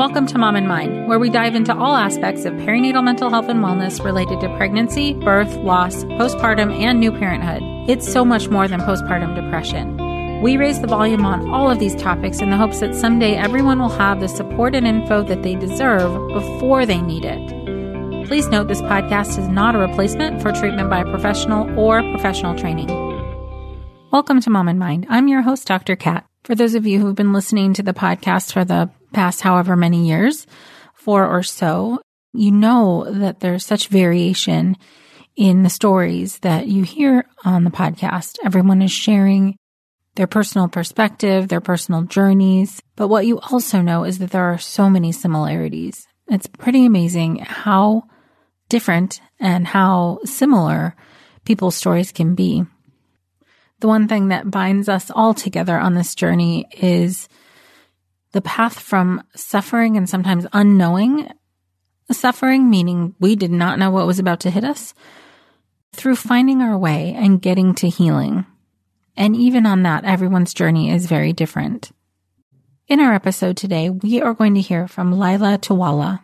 Welcome to Mom and Mind, where we dive into all aspects of perinatal mental health and wellness related to pregnancy, birth, loss, postpartum, and new parenthood. It's so much more than postpartum depression. We raise the volume on all of these topics in the hopes that someday everyone will have the support and info that they deserve before they need it. Please note this podcast is not a replacement for treatment by a professional or professional training. Welcome to Mom and Mind. I'm your host, Dr. Kat. For those of you who've been listening to the podcast for the past however many years, four or so, you know that there's such variation in the stories that you hear on the podcast. Everyone is sharing their personal perspective, their personal journeys. But what you also know is that there are so many similarities. It's pretty amazing how different and how similar people's stories can be. The one thing that binds us all together on this journey is the path from suffering and sometimes unknowing suffering, meaning we did not know what was about to hit us, through finding our way and getting to healing. And even on that, everyone's journey is very different. In our episode today, we are going to hear from Lila Tuwala.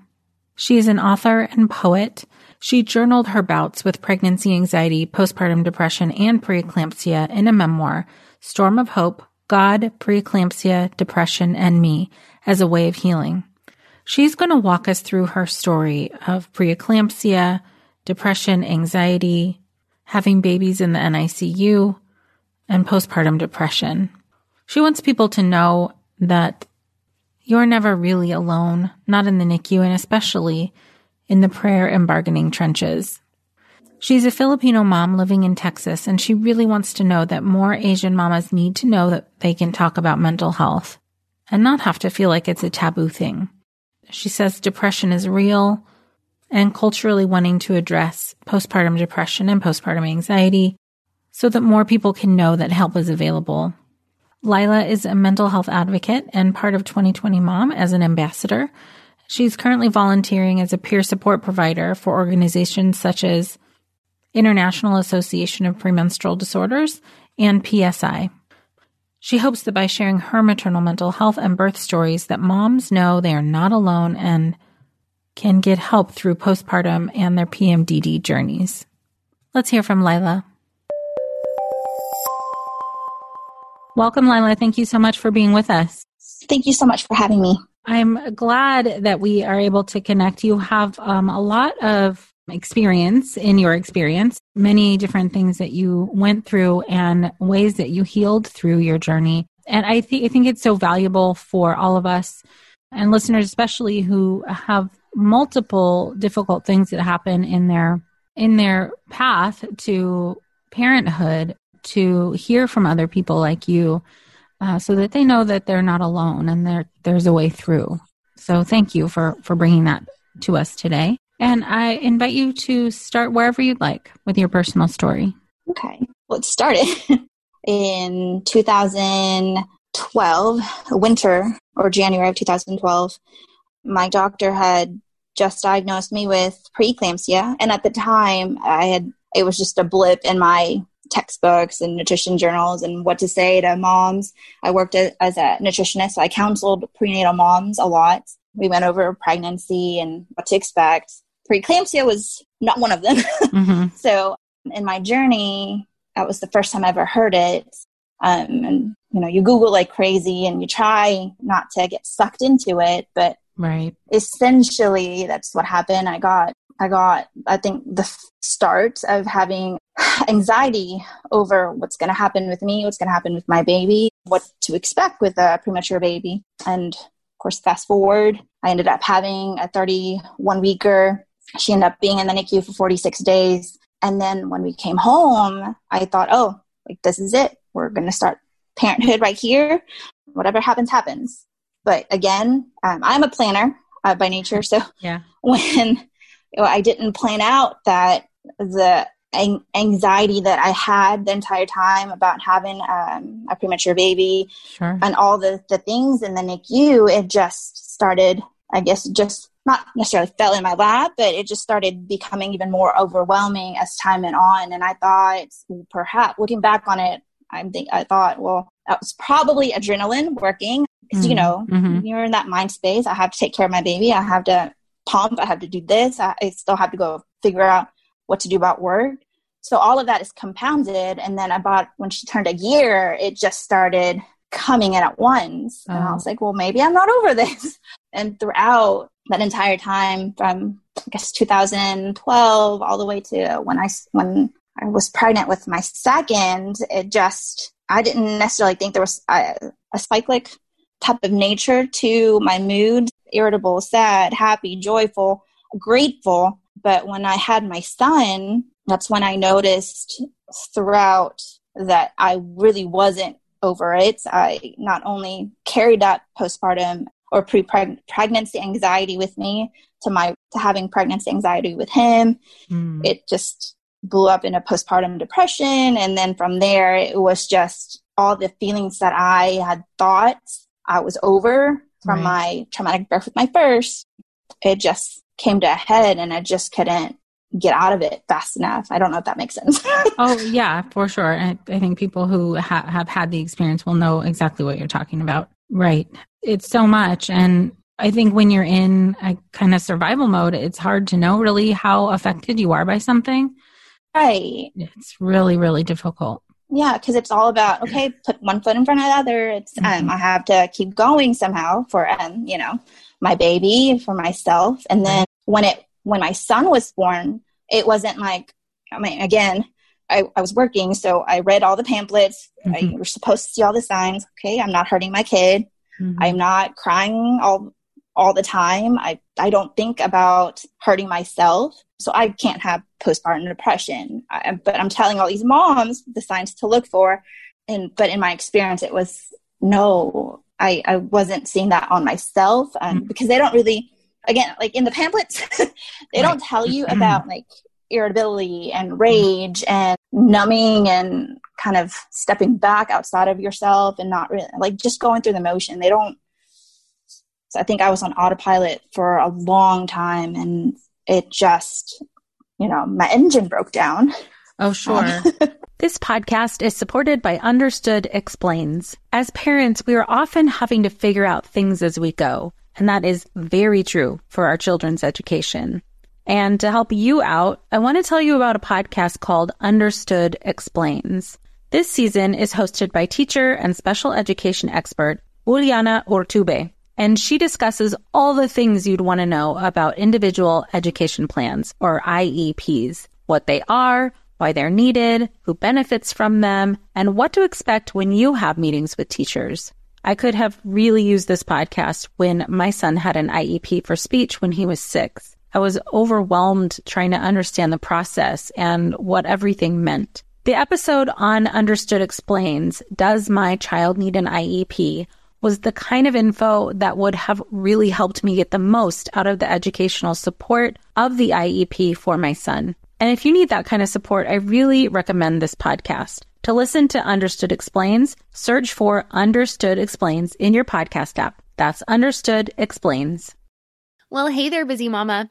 She is an author and poet. She journaled her bouts with pregnancy anxiety, postpartum depression, and preeclampsia in a memoir, Storm of Hope God, preeclampsia, depression, and me as a way of healing. She's going to walk us through her story of preeclampsia, depression, anxiety, having babies in the NICU, and postpartum depression. She wants people to know that you're never really alone, not in the NICU, and especially in the prayer and bargaining trenches. She's a Filipino mom living in Texas, and she really wants to know that more Asian mamas need to know that they can talk about mental health and not have to feel like it's a taboo thing. She says depression is real and culturally wanting to address postpartum depression and postpartum anxiety so that more people can know that help is available. Lila is a mental health advocate and part of 2020 Mom as an ambassador. She's currently volunteering as a peer support provider for organizations such as International Association of Premenstrual Disorders, and PSI. She hopes that by sharing her maternal mental health and birth stories that moms know they are not alone and can get help through postpartum and their PMDD journeys. Let's hear from Lila. Welcome, Lila. Thank you so much for being with us. Thank you so much for having me. I'm glad that we are able to connect. You have um, a lot of experience, in your experience, many different things that you went through and ways that you healed through your journey. And I, th- I think it's so valuable for all of us and listeners, especially who have multiple difficult things that happen in their in their path to parenthood to hear from other people like you uh, so that they know that they're not alone and there there's a way through so thank you for for bringing that to us today and I invite you to start wherever you'd like with your personal story. Okay. Well, it started in 2012, winter or January of 2012. My doctor had just diagnosed me with preeclampsia. And at the time, I had, it was just a blip in my textbooks and nutrition journals and what to say to moms. I worked as a nutritionist, so I counseled prenatal moms a lot. We went over pregnancy and what to expect. Preeclampsia was not one of them. Mm-hmm. so in my journey, that was the first time I ever heard it. Um, and you know, you Google like crazy and you try not to get sucked into it, but right. Essentially, that's what happened. I got, I got, I think the start of having anxiety over what's going to happen with me, what's going to happen with my baby, what to expect with a premature baby. And of course, fast forward, I ended up having a 31 weeker. She ended up being in the NICU for 46 days. And then when we came home, I thought, oh, like this is it. We're going to start parenthood right here. Whatever happens, happens. But again, um, I'm a planner uh, by nature. So yeah. when I didn't plan out that the anxiety that I had the entire time about having um, a premature baby sure. and all the, the things in the NICU, it just started, I guess, just not necessarily fell in my lap, but it just started becoming even more overwhelming as time went on. And I thought, perhaps looking back on it, I think I thought, well, that was probably adrenaline working because mm-hmm. you know mm-hmm. you're in that mind space. I have to take care of my baby. I have to pump. I have to do this. I, I still have to go figure out what to do about work. So all of that is compounded. And then about when she turned a year, it just started coming in at once. Oh. And I oh. was like, well, maybe I'm not over this. And throughout that entire time from I guess 2012 all the way to when I when I was pregnant with my second, it just I didn't necessarily think there was a, a cyclic type of nature to my mood irritable, sad, happy, joyful, grateful. But when I had my son, that's when I noticed throughout that I really wasn't over it. I not only carried that postpartum or pre-pregnancy anxiety with me to my to having pregnancy anxiety with him. Mm. It just blew up in a postpartum depression and then from there it was just all the feelings that I had thought I was over from right. my traumatic birth with my first. It just came to a head and I just couldn't get out of it fast enough. I don't know if that makes sense. oh, yeah, for sure. I, I think people who ha- have had the experience will know exactly what you're talking about. Right. It's so much. And I think when you're in a kind of survival mode, it's hard to know really how affected you are by something. Right. It's really, really difficult. Yeah, because it's all about okay, put one foot in front of the other. It's um, mm-hmm. um, I have to keep going somehow for um, you know, my baby, for myself. And then when it when my son was born, it wasn't like, I mean, again, I, I was working, so I read all the pamphlets. Mm-hmm. I was supposed to see all the signs. Okay, I'm not hurting my kid. Mm-hmm. I'm not crying all all the time. I I don't think about hurting myself, so I can't have postpartum depression. I, but I'm telling all these moms the signs to look for, and but in my experience, it was no. I I wasn't seeing that on myself um, mm-hmm. because they don't really again, like in the pamphlets, they right. don't tell you mm-hmm. about like irritability and mm-hmm. rage and numbing and kind of stepping back outside of yourself and not really like just going through the motion. They don't. So I think I was on autopilot for a long time and it just, you know, my engine broke down. Oh, sure. This podcast is supported by Understood Explains. As parents, we are often having to figure out things as we go. And that is very true for our children's education. And to help you out, I want to tell you about a podcast called Understood Explains. This season is hosted by teacher and special education expert Juliana Urtubey, and she discusses all the things you'd want to know about individual education plans, or IEPs, what they are, why they're needed, who benefits from them, and what to expect when you have meetings with teachers. I could have really used this podcast when my son had an IEP for speech when he was six. I was overwhelmed trying to understand the process and what everything meant. The episode on Understood Explains Does My Child Need an IEP? was the kind of info that would have really helped me get the most out of the educational support of the IEP for my son. And if you need that kind of support, I really recommend this podcast. To listen to Understood Explains, search for Understood Explains in your podcast app. That's Understood Explains. Well, hey there, busy mama.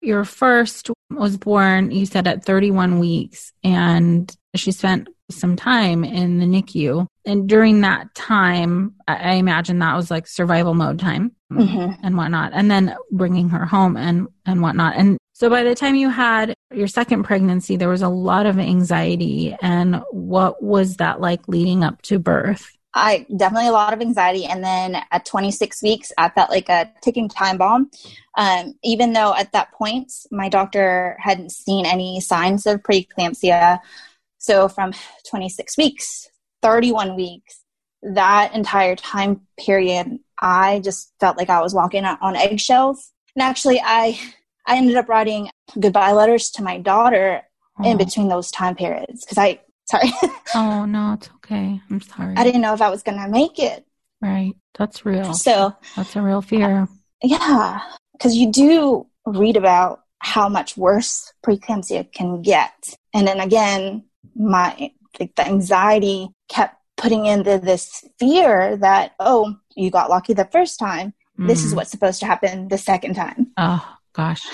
your first was born, you said at 31 weeks, and she spent some time in the NICU. And during that time, I imagine that was like survival mode time mm-hmm. and whatnot, and then bringing her home and, and whatnot. And so by the time you had your second pregnancy, there was a lot of anxiety. And what was that like leading up to birth? I definitely a lot of anxiety. And then at 26 weeks, I felt like a ticking time bomb. Um, even though at that point, my doctor hadn't seen any signs of preeclampsia. So from 26 weeks, 31 weeks, that entire time period, I just felt like I was walking on eggshells. And actually, I I ended up writing goodbye letters to my daughter in between those time periods because I Sorry. oh, no, it's okay. I'm sorry. I didn't know if I was going to make it. Right. That's real. So, that's a real fear. Yeah. Because you do read about how much worse preeclampsia can get. And then again, my like the anxiety kept putting into this fear that, oh, you got lucky the first time. Mm. This is mm. what's supposed to happen the second time. Oh, gosh.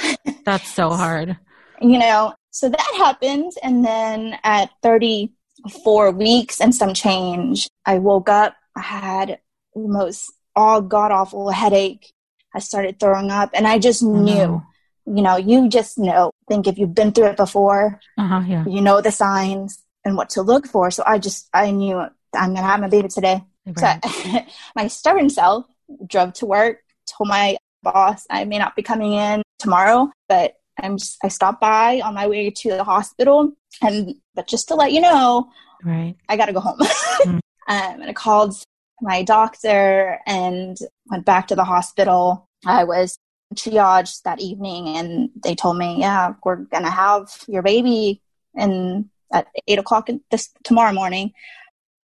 That's so hard. you know, so that happened. And then at 34 weeks and some change, I woke up. I had the most all god awful headache. I started throwing up and I just knew, you know, you just know. I think if you've been through it before, uh-huh, yeah. you know the signs and what to look for. So I just, I knew I'm going to have my baby today. Right. So my stubborn self drove to work, told my boss I may not be coming in tomorrow, but I'm just, I stopped by on my way to the hospital, and but just to let you know, right, I got to go home. mm. um, and I called my doctor and went back to the hospital. I was triaged that evening, and they told me, "Yeah, we're gonna have your baby in at eight o'clock this tomorrow morning."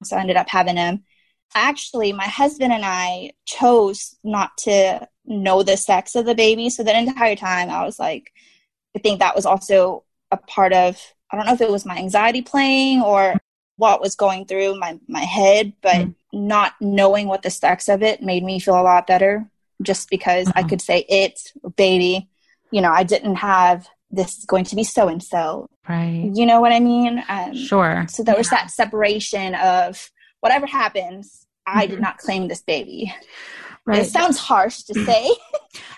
So I ended up having him. Actually, my husband and I chose not to know the sex of the baby. So that entire time, I was like, I think that was also a part of I don't know if it was my anxiety playing or what was going through my my head, but mm not knowing what the sex of it made me feel a lot better. Just because I mm-hmm. could say it, baby, you know, I didn't have this is going to be so and so. Right. You know what I mean? Um, sure. So there yeah. was that separation of whatever happens, I mm-hmm. did not claim this baby. Right. It sounds harsh to say.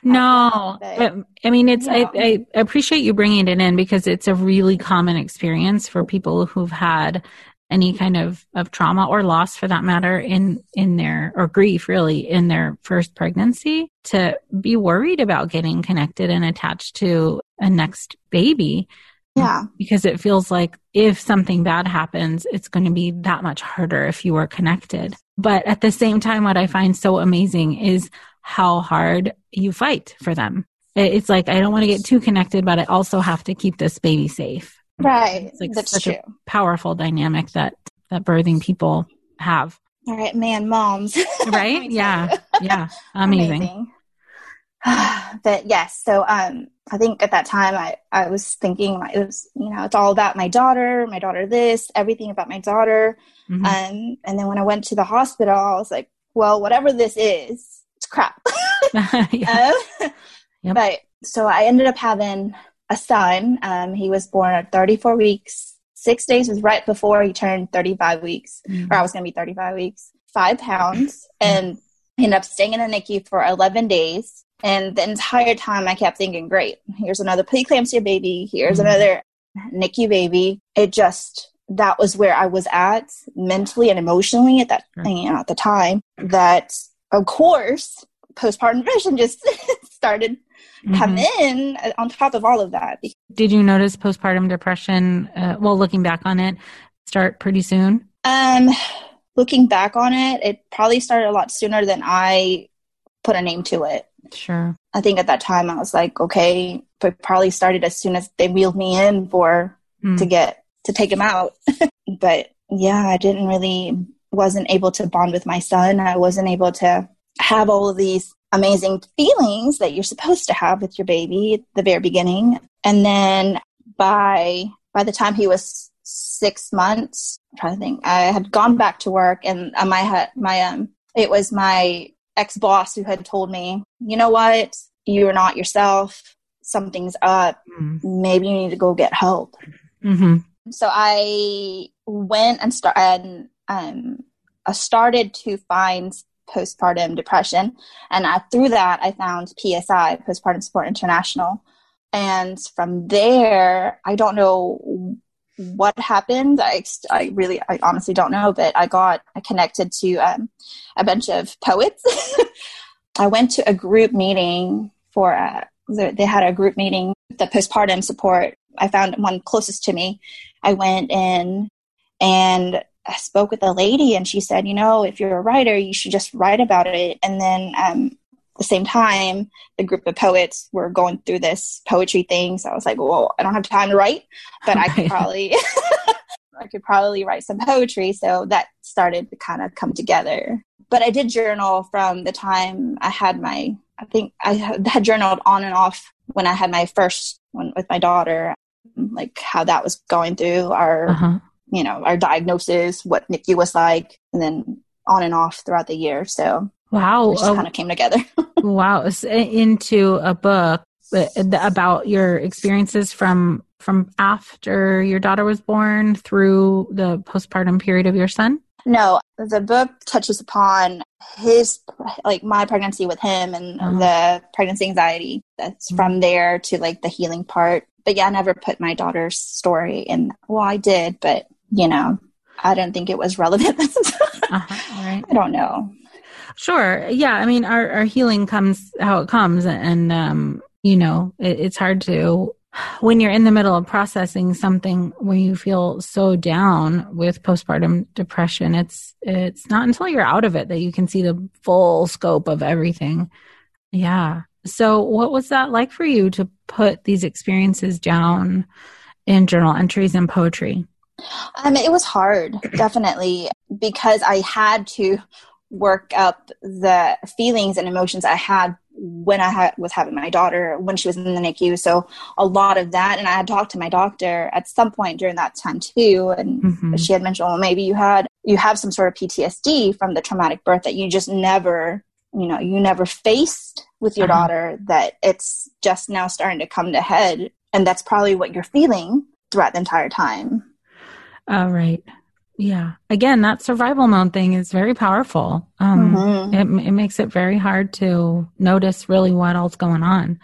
No, but, I mean, it's, I, I appreciate you bringing it in because it's a really common experience for people who've had any kind of, of trauma or loss for that matter in, in their, or grief really in their first pregnancy to be worried about getting connected and attached to a next baby. Yeah. Because it feels like if something bad happens, it's going to be that much harder if you are connected. But at the same time, what I find so amazing is how hard you fight for them. It's like, I don't want to get too connected, but I also have to keep this baby safe. Right. It's like That's such true. a powerful dynamic that, that birthing people have. All right, man, moms. right? yeah. Yeah. Amazing. Amazing. but yes, so um, I think at that time I, I was thinking it was you know it's all about my daughter, my daughter this, everything about my daughter. Mm-hmm. Um, and then when I went to the hospital, I was like, well, whatever this is, crap. yeah. um, yep. But so I ended up having a son. Um, he was born at 34 weeks. Six days was right before he turned 35 weeks, mm-hmm. or I was going to be 35 weeks. Five pounds, and ended up staying in the NICU for 11 days. And the entire time I kept thinking, great, here's another preeclampsia baby, here's mm-hmm. another NICU baby. It just that was where I was at mentally and emotionally at that you know, at the time. That of course postpartum depression just started mm-hmm. come in on top of all of that. Did you notice postpartum depression? Uh, well, looking back on it, start pretty soon. Um, looking back on it, it probably started a lot sooner than I put a name to it. Sure. I think at that time I was like, okay, but probably started as soon as they wheeled me in for mm. to get to take him out. but yeah, I didn't really wasn't able to bond with my son. I wasn't able to have all of these amazing feelings that you're supposed to have with your baby at the very beginning. And then by by the time he was six months, I'm trying to think, I had gone back to work and uh, my my um it was my ex boss who had told me, you know what, you are not yourself. Something's up. Mm-hmm. Maybe you need to go get help. Mm-hmm. So I went and started. Um, I started to find postpartum depression. And I, through that, I found PSI, Postpartum Support International. And from there, I don't know what happened. I, I really, I honestly don't know, but I got connected to um, a bunch of poets. I went to a group meeting for, uh, they had a group meeting, the postpartum support. I found one closest to me. I went in and I spoke with a lady and she said, you know, if you're a writer, you should just write about it. And then um, the same time, the group of poets were going through this poetry thing. So I was like, well, I don't have time to write, but I could probably, I could probably write some poetry. So that started to kind of come together. But I did journal from the time I had my, I think I had journaled on and off when I had my first one with my daughter, like how that was going through our. Uh-huh you know, our diagnosis, what NICU was like, and then on and off throughout the year. So wow, it just kind of came together. wow, into a book uh, about your experiences from from after your daughter was born through the postpartum period of your son. No, the book touches upon his like my pregnancy with him and uh-huh. the pregnancy anxiety that's mm-hmm. from there to like the healing part but yeah i never put my daughter's story in well i did but you know, I don't think it was relevant. uh-huh, right. I don't know. Sure. Yeah. I mean, our, our healing comes how it comes. And, um, you know, it, it's hard to, when you're in the middle of processing something when you feel so down with postpartum depression, it's, it's not until you're out of it that you can see the full scope of everything. Yeah. So what was that like for you to put these experiences down in journal entries and poetry? Um, it was hard, definitely, because I had to work up the feelings and emotions I had when I had, was having my daughter when she was in the NICU. So a lot of that, and I had talked to my doctor at some point during that time too, and mm-hmm. she had mentioned, well, maybe you had you have some sort of PTSD from the traumatic birth that you just never, you know, you never faced with your uh-huh. daughter. That it's just now starting to come to head, and that's probably what you're feeling throughout the entire time. Oh, right. Yeah. Again, that survival mode thing is very powerful. Um, mm-hmm. it, it makes it very hard to notice really what else going on.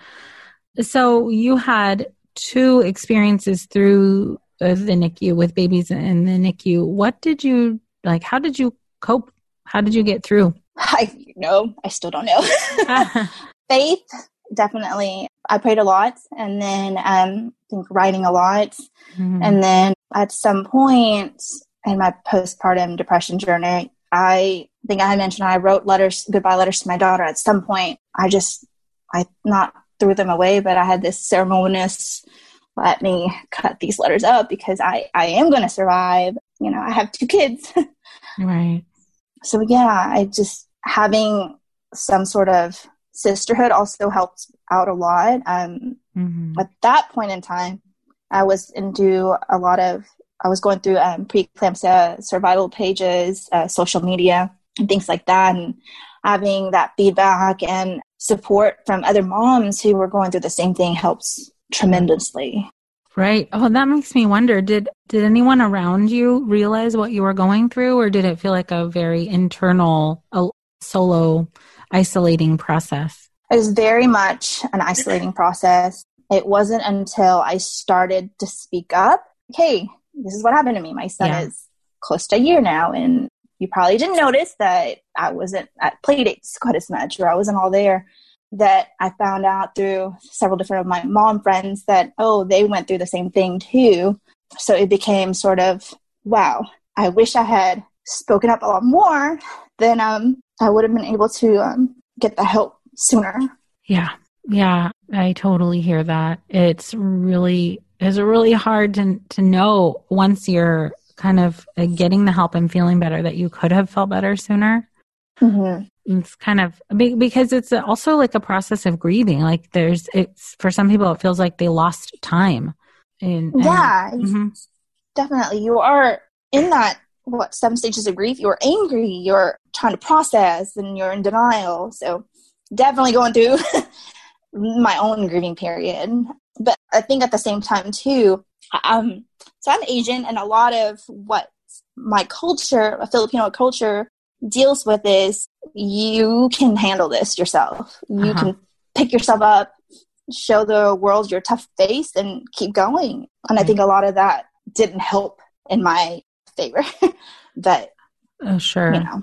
So you had two experiences through the NICU with babies in the NICU. What did you like? How did you cope? How did you get through? I know. I still don't know. Faith, definitely. I prayed a lot, and then um, I think writing a lot, mm-hmm. and then at some point in my postpartum depression journey, I think I mentioned I wrote letters, goodbye letters to my daughter. At some point, I just, I not threw them away, but I had this ceremonious, let me cut these letters up because I, I am going to survive. You know, I have two kids. right. So yeah, I just having some sort of sisterhood also helped out a lot. Um, mm-hmm. At that point in time, I was into a lot of, I was going through um, preeclampsia survival pages, uh, social media, and things like that, and having that feedback and support from other moms who were going through the same thing helps tremendously. Right. Oh, that makes me wonder. Did did anyone around you realize what you were going through, or did it feel like a very internal, a solo, isolating process? It was very much an isolating process. It wasn't until I started to speak up, hey, this is what happened to me. My son Yeah. is close to a year now, and you probably didn't notice that I wasn't at play dates quite as much, or I wasn't all there. That I found out through several different of my mom friends that oh, they went through the same thing too. So it became sort of wow. I wish I had spoken up a lot more. Then um, I would have been able to um, get the help sooner. Yeah. Yeah. I totally hear that. It's really, it's really hard to, to know once you're kind of uh, getting the help and feeling better that you could have felt better sooner. hmm It's kind of be- because it's also like a process of grieving. Like there's, it's for some people, it feels like they lost time. And, and- Yeah, Mhm. definitely. You are in that what seven stages of grief. You're angry. You're trying to process, and you're in denial. So definitely going through my own grieving period. But I think at the same time too, um, so I'm Asian, and a lot of what my culture, a Filipino culture, deals with is you can handle this yourself. You Uh-huh. can pick yourself up, show the world your tough face, and keep going. And I think a lot of that didn't help in my favor. but Oh, sure. you know,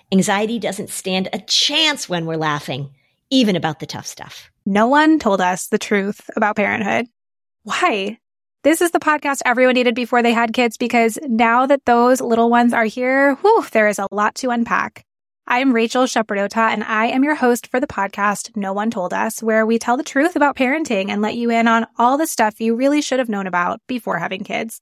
Anxiety doesn't stand a chance when we're laughing, even about the tough stuff. No one told us the truth about parenthood. Why? This is the podcast everyone needed before they had kids because now that those little ones are here, whew, there is a lot to unpack. I'm Rachel Shepardota, and I am your host for the podcast No One Told Us, where we tell the truth about parenting and let you in on all the stuff you really should have known about before having kids.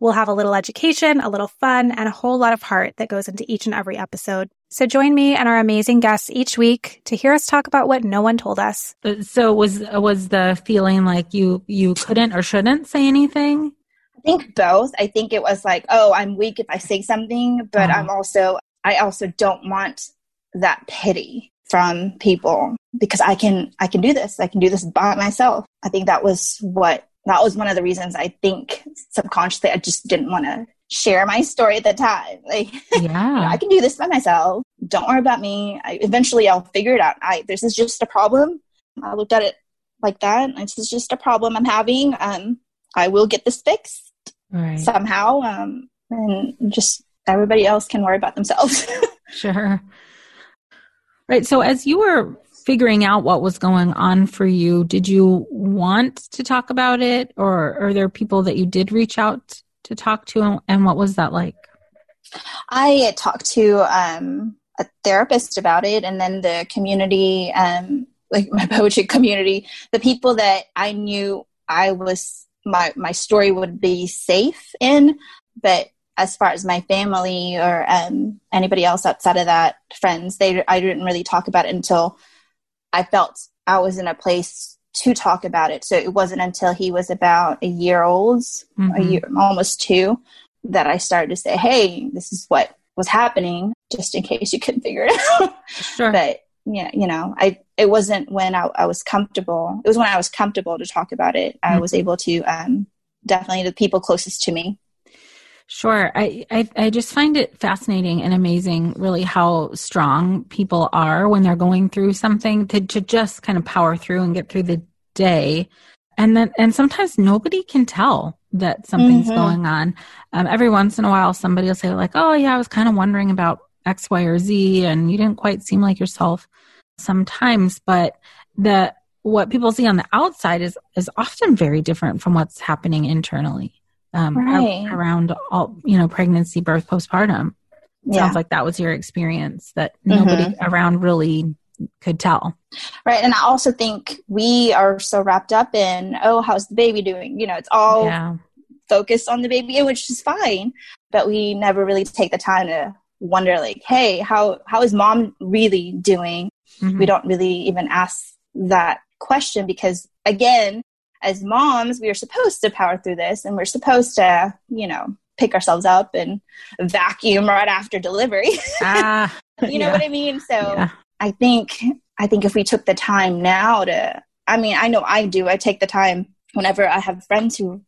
We'll have a little education, a little fun, and a whole lot of heart that goes into each and every episode. So join me and our amazing guests each week to hear us talk about what no one told us. Uh, So was was the feeling like you you couldn't or shouldn't say anything? I think both. I think it was like, oh, I'm weak if I say something, but Uh-huh. I'm also, I also don't want that pity from people because I can, I can do this. I can do this by myself. I think that was what, that was one of the reasons I think subconsciously I just didn't want to share my story at the time. Like, Yeah. I can do this by myself. Don't worry about me. I, eventually, I'll figure it out. I this is just a problem. I looked at it like that. This is just a problem I'm having. Um, I will get this fixed right. somehow. Um, and just everybody else can worry about themselves. Sure. Right. So as you were figuring out what was going on for you, did you want to talk about it or are there people that you did reach out to talk to and what was that like? I talked to um, a therapist about it, and then the community, um, like my poetry community, the people that I knew I was my my story would be safe in, but as far as my family or um, anybody else outside of that, friends, they I didn't really talk about it until I felt I was in a place to talk about it. So it wasn't until he was about a year old, a Mhm. year almost two, that I started to say, "Hey, this is what was happening just in case you couldn't figure it out. Sure. but yeah, you know, I it wasn't when I, I was comfortable. It was when I was comfortable to talk about it. Mm-hmm. I was able to um, definitely the people closest to me. Sure. I, I, I just find it fascinating and amazing really how strong people are when they're going through something to, to just kind of power through and get through the day. And then and sometimes nobody can tell that something's mm-hmm. going on. Um, every once in a while somebody will say like, Oh yeah, I was kind of wondering about X, Y, or Z and you didn't quite seem like yourself sometimes, but the what people see on the outside is is often very different from what's happening internally um, right. around all you know pregnancy, birth, postpartum. Yeah. Sounds like that was your experience that nobody mm-hmm. around really could tell. Right. And I also think we are so wrapped up in, oh, how's the baby doing? You know, it's all yeah. focused on the baby, which is fine. But we never really take the time to wonder like, hey, how how is mom really doing? Mm-hmm. We don't really even ask that question because again, as moms, we are supposed to power through this and we're supposed to, you know, pick ourselves up and vacuum right after delivery. Ah, you know yeah. what I mean? So yeah. I think I think if we took the time now to I mean, I know I do. I take the time whenever I have friends who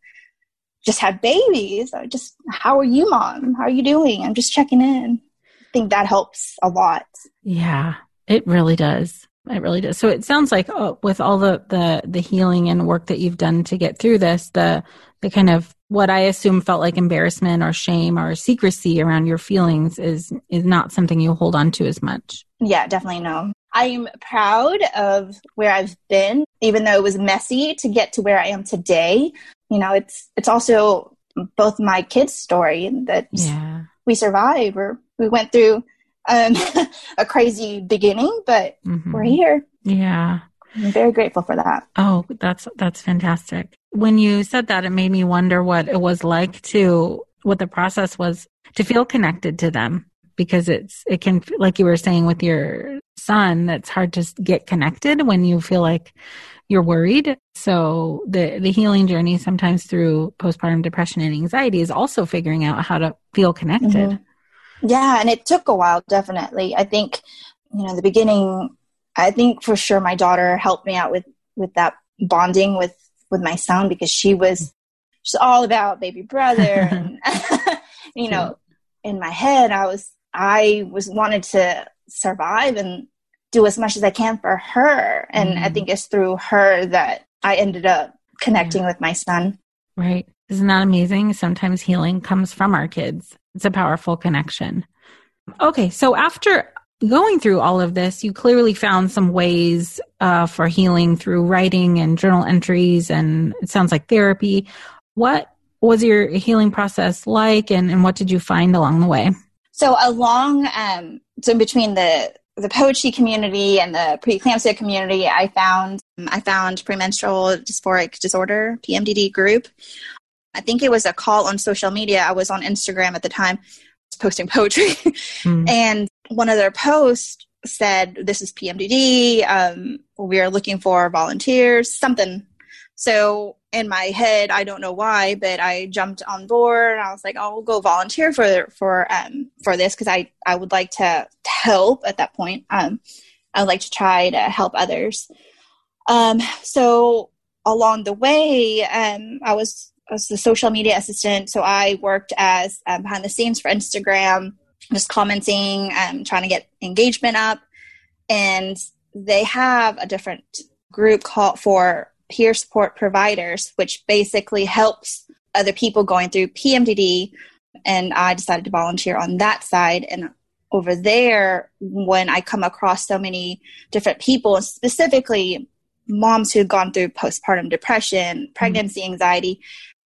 just have babies. I just how are you, mom? How are you doing? I'm just checking in. I think that helps a lot. Yeah, it really does. It really does. So it sounds like oh, with all the, the the healing and work that you've done to get through this, the the kind of what I assume felt like embarrassment or shame or secrecy around your feelings is is not something you hold on to as much. Yeah, definitely no. I'm proud of where I've been, even though it was messy to get to where I am today. You know, it's it's also both my kids' story that yeah. we survived or we went through um, a crazy beginning, but mm-hmm. we're here. Yeah. I'm very grateful for that. Oh, that's that's fantastic. When you said that, it made me wonder what it was like to what the process was to feel connected to them because it's it can like you were saying with your son that's hard to get connected when you feel like you're worried so the the healing journey sometimes through postpartum depression and anxiety is also figuring out how to feel connected mm-hmm. Yeah, and it took a while, definitely. I think, you know, the beginning, I think for sure my daughter helped me out with with that bonding with with my son because she was she's all about baby brother and you know, in my head I was I was wanted to survive and do as much as I can for her. And mm. I think it's through her that I ended up connecting yeah. with my son. Right. Isn't that amazing? Sometimes healing comes from our kids. It's a powerful connection. Okay, so after going through all of this, you clearly found some ways uh, for healing through writing and journal entries, and it sounds like therapy. What was your healing process like, and, and what did you find along the way? So along, um, so between the the poetry community and the preeclampsia community, I found I found premenstrual dysphoric disorder (PMDD) group. I think it was a call on social media. I was on Instagram at the time, posting poetry, mm. and one of their posts said, "This is PMDD. Um, we are looking for volunteers." Something. So in my head, I don't know why, but I jumped on board. And I was like, "I'll go volunteer for for um, for this because I I would like to help at that point. Um, I would like to try to help others." Um, so along the way, um, I was was the social media assistant. So I worked as um, behind the scenes for Instagram, just commenting, um, trying to get engagement up. And they have a different group called for peer support providers, which basically helps other people going through PMDD. And I decided to volunteer on that side. And over there, when I come across so many different people, specifically moms who have gone through postpartum depression, pregnancy anxiety,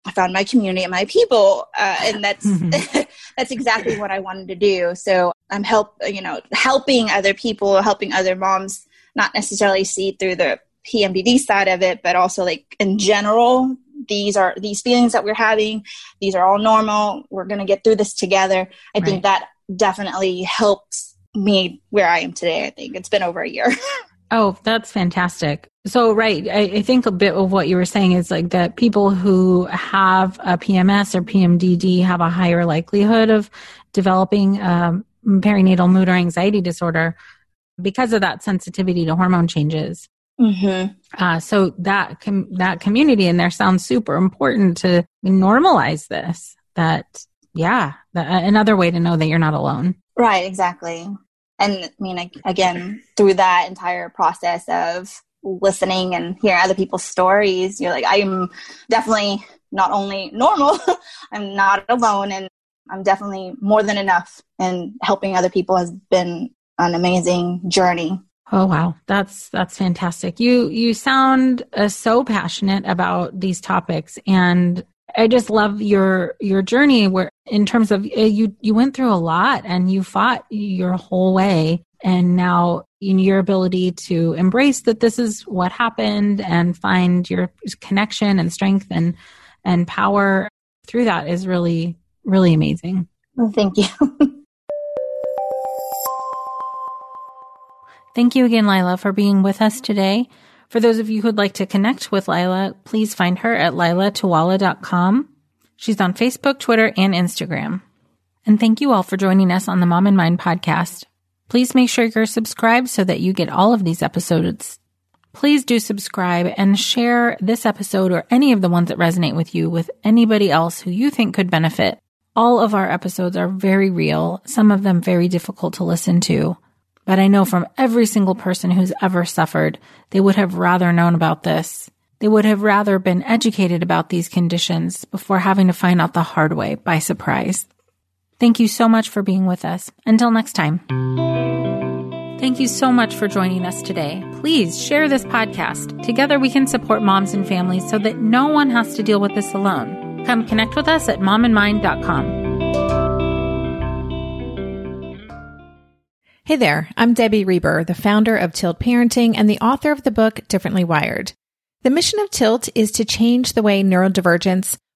I found my community and my people, uh, and that's mm-hmm. that's exactly what I wanted to do. So I'm help, you know, helping other people, helping other moms, not necessarily see through the PMDD side of it, but also like in general, these are these feelings that we're having. These are all normal. We're gonna get through this together. I right. think that definitely helps me where I am today. I think it's been over a year. oh, that's fantastic. So, right. I, I, think a bit of what you were saying is like that people who have a PMS or PMDD have a higher likelihood of developing um, perinatal mood or anxiety disorder because of that sensitivity to hormone changes. Mm-hmm. Uh, so that com- that community in there sounds super important to normalize this. That yeah, the, another way to know that you're not alone. Right. Exactly. And I mean, again, through that entire process of listening and hearing other people's stories, you're like, I'm definitely not only normal, I'm not alone, and I'm definitely more than enough. And helping other people has been an amazing journey. Oh wow, that's that's fantastic. You you sound uh, so passionate about these topics, and I just love your your journey. Where in terms of uh, you you went through a lot and you fought your whole way, and now in your ability to embrace that this is what happened and find your connection and strength and and power through that is really really amazing. Well, thank you. Thank you again, Lila, for being with us today. For those of you who'd like to connect with Lila, please find her at lilatawala.com. She's on Facebook, Twitter, and Instagram. And thank you all for joining us on the Mom and Mind podcast. Please make sure you're subscribed so that you get all of these episodes. Please do subscribe and share this episode or any of the ones that resonate with you with anybody else who you think could benefit. All of our episodes are very real, some of them very difficult to listen to. But I know from every single person who's ever suffered, they would have rather known about this. They would have rather been educated about these conditions before having to find out the hard way by surprise. Thank you so much for being with us. Until next time. Thank you so much for joining us today. Please share this podcast. Together we can support moms and families so that no one has to deal with this alone. Come connect with us at momandmind.com. Hey there, I'm Debbie Reber, the founder of Tilt Parenting and the author of the book Differently Wired. The mission of Tilt is to change the way neurodivergence,